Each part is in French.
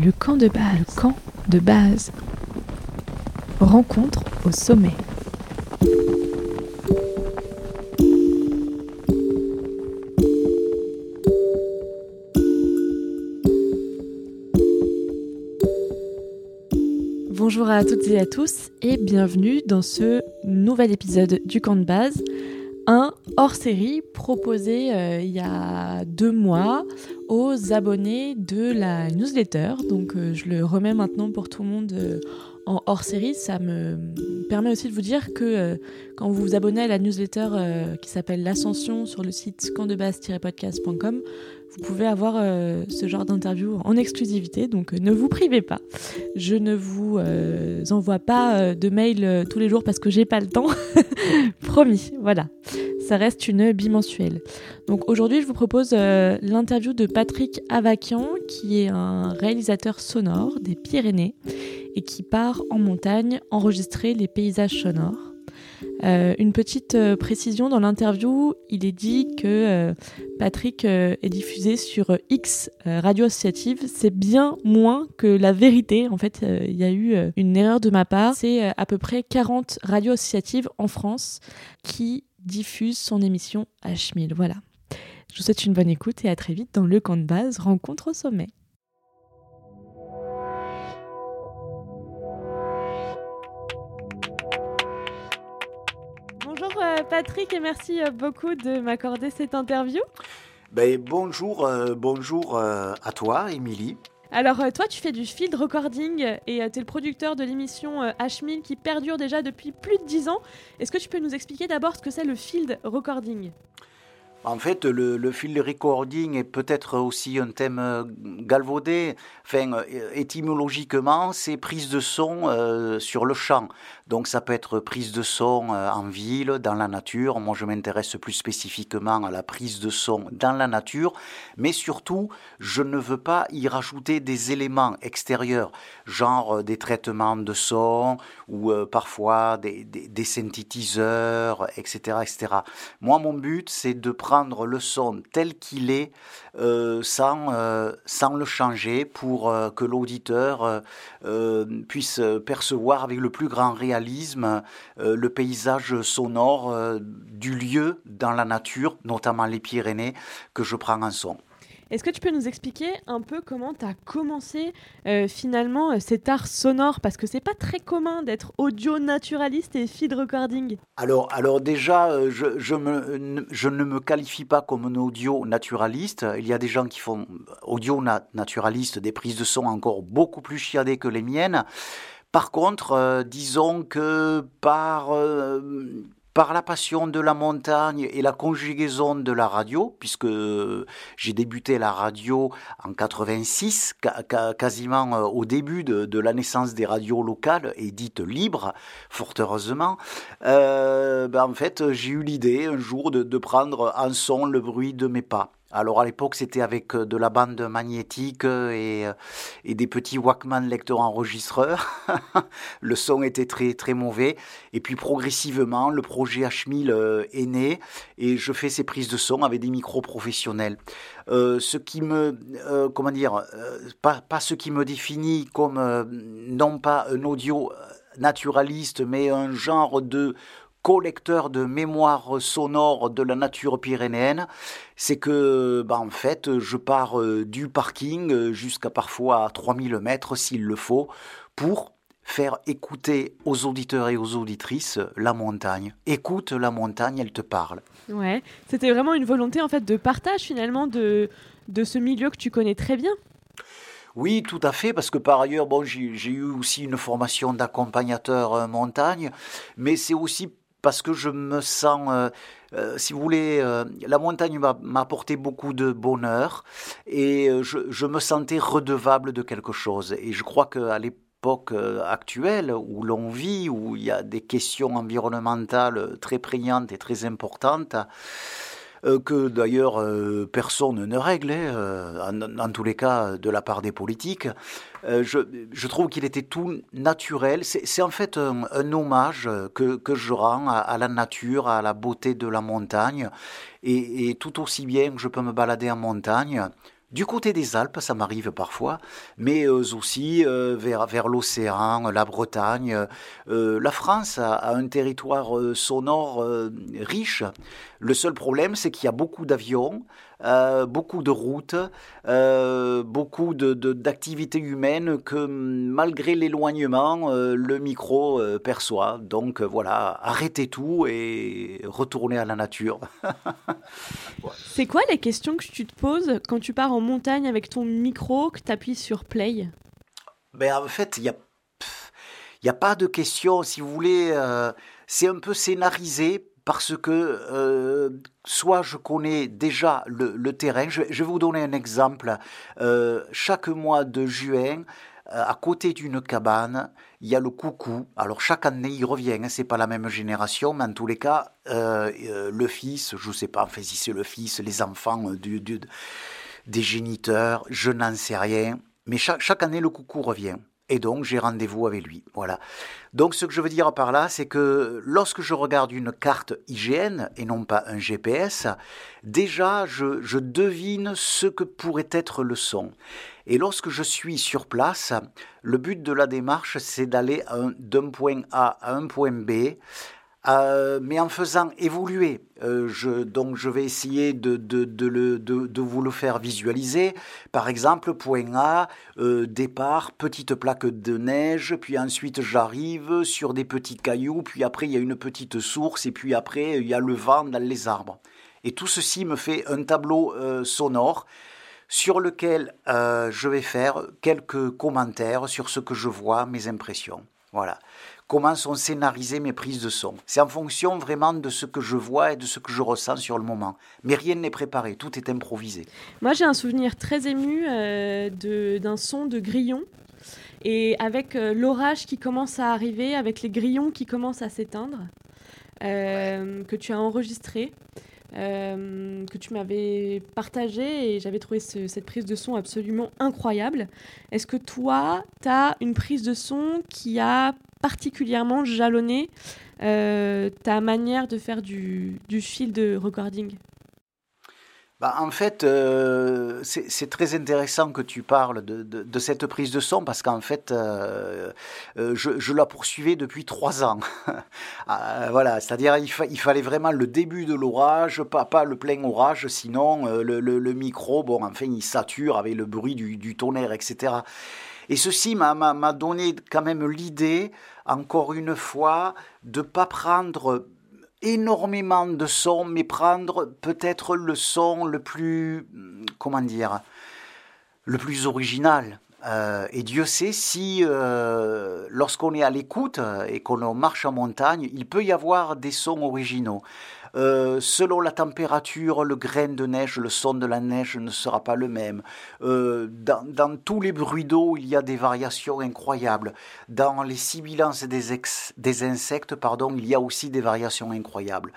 Le camp de base. Rencontre au sommet. Bonjour à toutes et à tous et bienvenue dans ce nouvel épisode du camp de base, un hors-série proposé euh, il y a deux mois aux abonnés de la newsletter. Donc euh, je le remets maintenant pour tout le monde euh, en hors-série. Ça me permet aussi de vous dire que quand vous vous abonnez à la newsletter qui s'appelle L'Ascension sur le site campdebase-podcast.com, vous pouvez avoir euh, ce genre d'interview en exclusivité, donc euh, ne vous privez pas. Je ne vous euh, envoie pas de mails tous les jours parce que j'ai pas le temps. Promis, voilà. Ça reste une bimensuelle. Donc aujourd'hui, je vous propose l'interview de Patrick Avakian, qui est un réalisateur sonore des Pyrénées et qui part en montagne enregistrer les paysages sonores. Euh, une petite euh, précision dans l'interview, il est dit que euh, Patrick est diffusé sur X radio associative. C'est bien moins que la vérité. En fait, il y a eu une erreur de ma part. C'est à peu près 40 radios associatives en France qui diffusent son émission H1000. Voilà. Je vous souhaite une bonne écoute et à très vite dans le camp de base Rencontre au sommet. Patrick et merci euh, beaucoup de m'accorder cette interview. Ben, bonjour, euh, bonjour à toi, Émilie. Alors toi, tu fais du field recording et tu es le producteur de l'émission H1000 qui perdure déjà depuis plus de 10 ans. Est-ce que tu peux nous expliquer d'abord ce que c'est le field recording? En fait, le, le field recording est peut-être aussi un thème euh, galvaudé. Enfin, euh, étymologiquement, c'est prise de son euh, sur le champ. Donc, ça peut être prise de son en ville, dans la nature. Moi, je m'intéresse plus spécifiquement à la prise de son dans la nature. Mais surtout, je ne veux pas y rajouter des éléments extérieurs, genre des traitements de son ou parfois des, des, synthétiseurs, etc., etc. Moi, mon but, c'est de prendre le son tel qu'il est euh, sans, euh, sans le changer pour euh, que l'auditeur puisse percevoir avec le plus grand réalisme le paysage sonore du lieu dans la nature, notamment les Pyrénées, que je prends en son. Est-ce que tu peux nous expliquer un peu comment tu as commencé euh, finalement euh, cet art sonore? Parce que c'est pas très commun d'être audio naturaliste et feed recording. Alors, alors déjà, euh, je, je, je, ne me qualifie pas comme un audio naturaliste. Il y a des gens qui font audio naturaliste, des prises de son encore beaucoup plus chiadées que les miennes. Par contre, disons que par par la passion de la montagne et la conjugaison de la radio, puisque j'ai débuté la radio en 86, quasiment euh, au début de, la naissance des radios locales et dites libres, fort heureusement, euh, ben en fait j'ai eu l'idée un jour de, de prendre en son le bruit de mes pas. Alors à l'époque, c'était avec euh, de la bande magnétique euh, et, euh, et des petits Walkman lecteurs enregistreurs. le son était très très mauvais. Et puis progressivement, le projet H1000 est né et je fais ces prises de son avec des micros professionnels. ce qui me, comment dire, pas, pas ce qui me définit comme non pas un audio naturaliste, mais un genre de collecteur de mémoire sonore de la nature pyrénéenne, c'est que, bah, en fait, je pars euh, du parking euh, jusqu'à parfois 3000 mètres s'il le faut pour faire écouter aux auditeurs et aux auditrices la montagne. Écoute la montagne, elle te parle. Ouais, c'était vraiment une volonté en fait de partage finalement de, de ce milieu que tu connais très bien. Oui, tout à fait, parce que par ailleurs, bon, j'ai eu aussi une formation d'accompagnateur euh, montagne, mais c'est aussi parce que je me sens, euh, euh, si vous voulez, euh, la montagne m'a apporté beaucoup de bonheur et je, me sentais redevable de quelque chose. Et je crois qu'à l'époque actuelle où l'on vit, où il y a des questions environnementales très prégnantes et très importantes, euh, que d'ailleurs euh, personne ne règle, hein, en, tous les cas de la part des politiques. Euh, je, trouve qu'il était tout naturel. C'est en fait un, hommage que, je rends à, la nature, à la beauté de la montagne. Et, tout aussi bien que je peux me balader en montagne, Du côté des Alpes, ça m'arrive parfois, mais aussi vers, vers l'océan, la Bretagne. la France a, un territoire sonore riche. Le seul problème, c'est qu'il y a beaucoup d'avions, beaucoup de routes, beaucoup d'activités de, humaines que malgré l'éloignement, le micro perçoit. Donc voilà, arrêtez tout et retournez à la nature. C'est quoi les questions que tu te poses quand tu pars en montagne avec ton micro, que tu appuies sur play? Ben, En fait, il n'y a, y a pas de questions. Si vous voulez, euh, c'est un peu scénarisé parce que euh, soit je connais déjà le, terrain. Je, vais vous donner un exemple. Euh, chaque mois de juin, à côté d'une cabane, il y a le coucou. Alors chaque année, il revient. Hein, c'est pas la même génération, mais en tous les cas, euh, euh, le fils, je ne sais pas, si c'est le fils, les enfants euh, des géniteurs, je n'en sais rien. Mais chaque année, le coucou revient. Et donc, j'ai rendez-vous avec lui. Voilà. Donc, ce que je veux dire par là, c'est que lorsque je regarde une carte IGN et non pas un GPS, déjà, je, je devine ce que pourrait être le son. Et lorsque je suis sur place, le but de la démarche, c'est d'aller d'un point A à un point B euh, mais en faisant évoluer. Euh, je, donc je vais essayer de, vous le faire visualiser. Par exemple, point A, euh, départ, petite plaque de neige, puis ensuite j'arrive sur des petits cailloux, puis après il y a une petite source, et puis après il y a le vent dans les arbres. Et tout ceci me fait un tableau sonore sur lequel je vais faire quelques commentaires sur ce que je vois, mes impressions. Voilà comment sont scénarisées mes prises de son. C'est en fonction vraiment de ce que je vois et de ce que je ressens sur le moment. Mais rien n'est préparé, tout est improvisé. Moi, j'ai un souvenir très ému euh, d'un son de grillon. Et avec euh, l'orage qui commence à arriver, avec les grillons qui commencent à s'éteindre, euh, que tu as enregistré. Euh, que tu m'avais partagé et j'avais trouvé cette prise de son absolument incroyable. Est-ce que toi, tu as une prise de son qui a particulièrement jalonné euh, ta manière de faire du, du fil recording? Bah, en fait, euh, c'est très intéressant que tu parles de, cette prise de son parce qu'en fait, euh, euh, je, la poursuivais depuis trois ans. Voilà, c'est-à-dire il, fallait vraiment le début de l'orage, pas, pas le plein orage, sinon le, micro, bon, enfin, il sature avec le bruit du, du tonnerre, etc. Et ceci m'a donné quand même l'idée, encore une fois, de pas prendre énormément de sons, mais prendre peut-être le son le plus, comment dire, le plus original. Euh, et Dieu sait si, euh, lorsqu'on est à l'écoute et qu'on marche en montagne, il peut y avoir des sons originaux. Euh, selon la température, le grain de neige, le son de la neige ne sera pas le même. Euh, dans, tous les bruits d'eau, il y a des variations incroyables. Dans les sibilances des, insectes, pardon, il y a aussi des variations incroyables.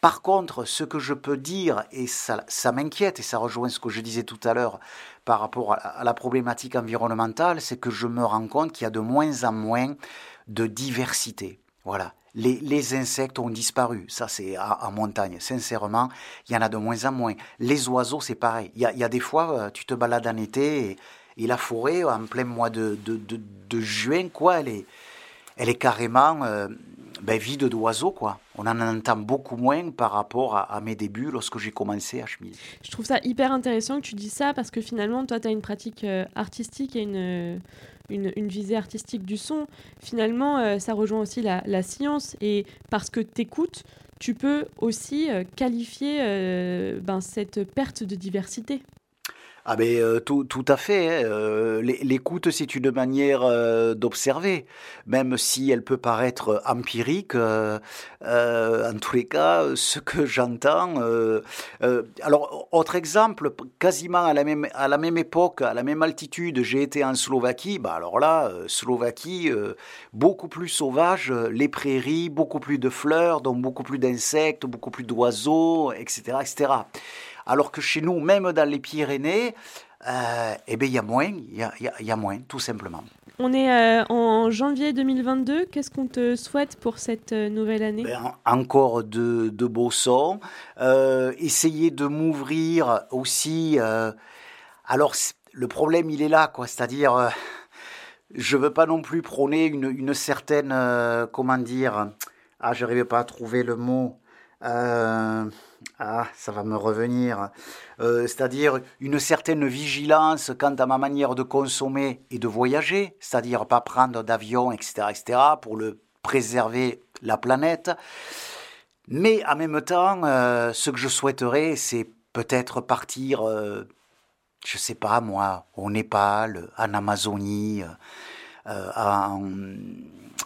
Par contre, ce que je peux dire, et ça, ça m'inquiète, et ça rejoint ce que je disais tout à l'heure par rapport à la problématique environnementale, c'est que je me rends compte qu'il y a de moins en moins de diversité. Voilà les, insectes ont disparu. Ça, c'est en montagne. Sincèrement, il y en a de moins en moins. Les oiseaux, c'est pareil. Il y, a, des fois, euh, tu te balades en été et, la forêt, en plein mois de, juin, quoi, elle est, elle est carrément euh, ben, vide d'oiseaux, quoi. On en entend beaucoup moins par rapport à, mes débuts lorsque j'ai commencé à cheminer. Je trouve ça hyper intéressant que tu dis ça parce que finalement, toi, tu as une pratique euh, artistique et une une, visée artistique du son, finalement, euh, ça rejoint aussi la, science. Et parce que tu écoutes, tu peux aussi euh, qualifier euh, ben, cette perte de diversité. Ah ben euh, tout, tout, à fait. Hein. Euh, l'écoute, c'est une manière euh, d'observer, même si elle peut paraître empirique. en tous les cas, ce que j'entends. alors, autre exemple, quasiment à la même à la même époque, à la même altitude, j'ai été en Slovaquie. Bah alors là, Slovaquie, beaucoup plus sauvage, les prairies, beaucoup plus de fleurs, donc beaucoup plus d'insectes, beaucoup plus d'oiseaux, etc., etc alors que chez nous, même dans les Pyrénées, euh, eh ben, il y a moins, il y a, moins, tout simplement. On est euh, en janvier 2022. Qu'est-ce qu'on te souhaite pour cette euh, nouvelle année? Ben, Encore de, beaux sons. essayer de m'ouvrir aussi Alors, le problème, il est là, quoi. C'est-à-dire, euh, je veux pas non plus prôner une, certaine, euh, comment dire, ah, je n'arrivais pas à trouver le mot. Euh, ah, ça va me revenir. c'est-à-dire une certaine vigilance quant à ma manière de consommer et de voyager, c'est-à-dire pas prendre d'avion, etc., etc., pour préserver la planète. Mais en même temps, ce que je souhaiterais, c'est peut-être partir je sais pas moi, au Népal, en Amazonie, euh, en,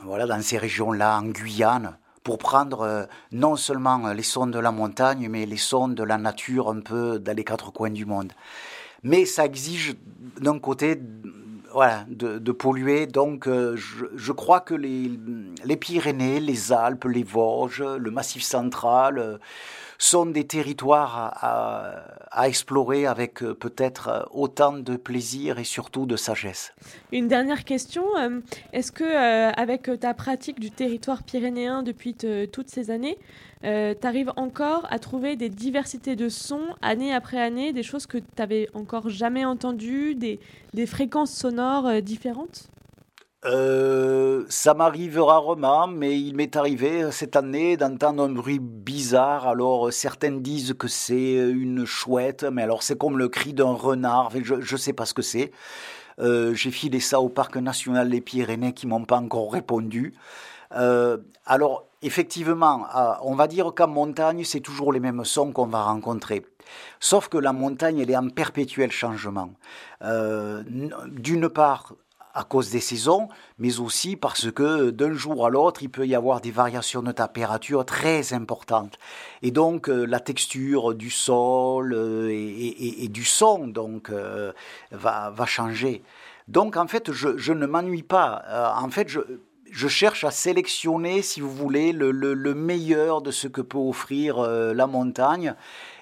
voilà, dans ces régions-là, en Guyane, pour prendre euh, non seulement les sons de la montagne, mais les sons de la nature un peu dans les quatre coins du monde. Mais ça exige d'un côté de, polluer. Donc euh, je, crois que les Pyrénées, les Alpes, les Vosges, le Massif central, sont des territoires à, explorer avec euh, peut-être euh, autant de plaisir et surtout de sagesse. Une dernière question, euh, est-ce que avec ta pratique du territoire pyrénéen depuis toutes ces années, tu arrives encore à trouver des diversités de sons année après année, des choses que tu n'avais encore jamais entendues, des fréquences sonores différentes? Euh, ça m'arrive rarement, mais il m'est arrivé euh, cette année d'entendre un bruit bizarre. Alors certains disent que c'est une chouette, mais alors c'est comme le cri d'un renard. Je ne sais pas ce que c'est. Euh, j'ai filé ça au parc national des Pyrénées qui m'ont pas encore répondu. alors effectivement, on va dire qu'en montagne, c'est toujours les mêmes sons qu'on va rencontrer. Sauf que la montagne, elle est en perpétuel changement. D'une part, à cause des saisons, mais aussi parce que d'un jour à l'autre, il peut y avoir des variations de température très importantes. Et donc, euh, la texture du sol euh, et, du son donc, euh, va, changer. Donc, en fait, je, ne m'ennuie pas. en fait, je, cherche à sélectionner, si vous voulez, le, le, meilleur de ce que peut offrir la montagne.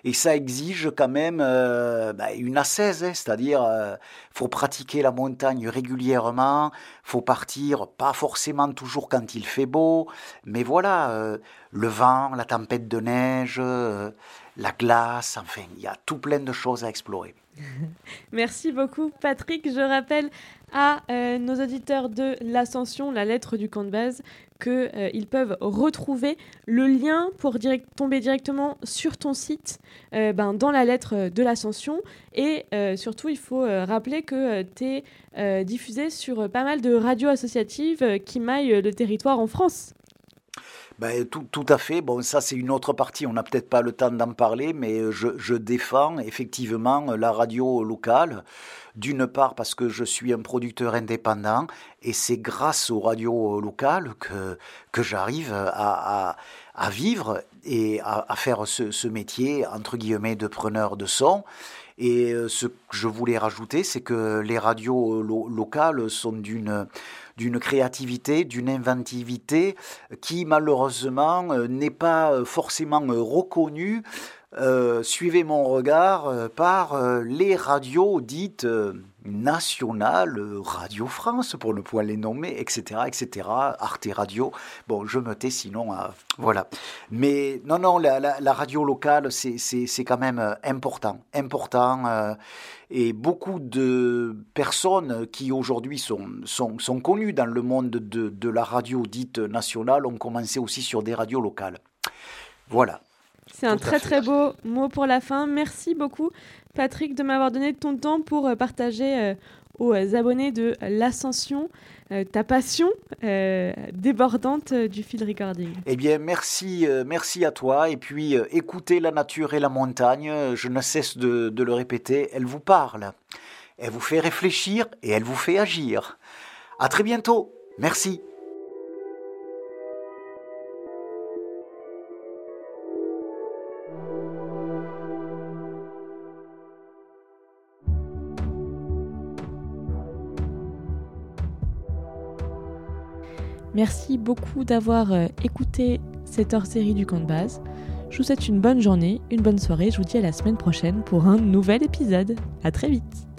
Et ça exige quand même euh, bah, une assaise, hein, c'est-à-dire euh, faut pratiquer la montagne régulièrement, faut partir pas forcément toujours quand il fait beau, mais voilà, euh, le vent, la tempête de neige, la glace, enfin, il y a tout plein de choses à explorer. Merci beaucoup Patrick. Je rappelle à nos auditeurs de l'Ascension, la lettre du camp de base, qu'ils euh, peuvent retrouver le lien pour tomber directement sur ton site euh, ben, dans la lettre de l'ascension. Et euh, surtout, il faut rappeler que tu es diffusé sur pas mal de radios associatives qui maillent le territoire en France. Ben, tout, tout, à fait. Bon, ça, c'est une autre partie. On n'a peut-être pas le temps d'en parler, mais je, je, défends effectivement la radio locale. D'une part parce que je suis un producteur indépendant et c'est grâce aux radios locales que, que j'arrive à, à, vivre et à, faire ce, métier, entre guillemets, de preneur de son. Et euh, ce que je voulais rajouter, c'est que les radios locales sont d'une d'une créativité, d'une inventivité qui malheureusement euh, n'est pas euh, forcément reconnue euh, suivez mon regard euh, par euh, les radios dites nationales, Radio France pour ne point les nommer, etc., etc., Arte Radio. Bon, je me tais sinon, voilà. Mais non, non, la, radio locale, c'est quand même important, important. et beaucoup de personnes qui aujourd'hui sont, sont, sont, connues dans le monde de, de la radio dite nationale ont commencé aussi sur des radios locales. Voilà. C'est un très très beau mot pour la fin. Merci beaucoup Patrick de m'avoir donné ton temps pour euh, partager euh, aux abonnés de l'Ascension euh, ta passion débordante du field recording. Eh bien merci, merci à toi et puis écoutez la nature et la montagne, je ne cesse de, de le répéter, elle vous parle, elle vous fait réfléchir et elle vous fait agir. À très bientôt. Merci. Merci beaucoup d'avoir euh, écouté cette hors-série du camp de base. Je vous souhaite une bonne journée, une bonne soirée. Je vous dis à la semaine prochaine pour un nouvel épisode. À très vite.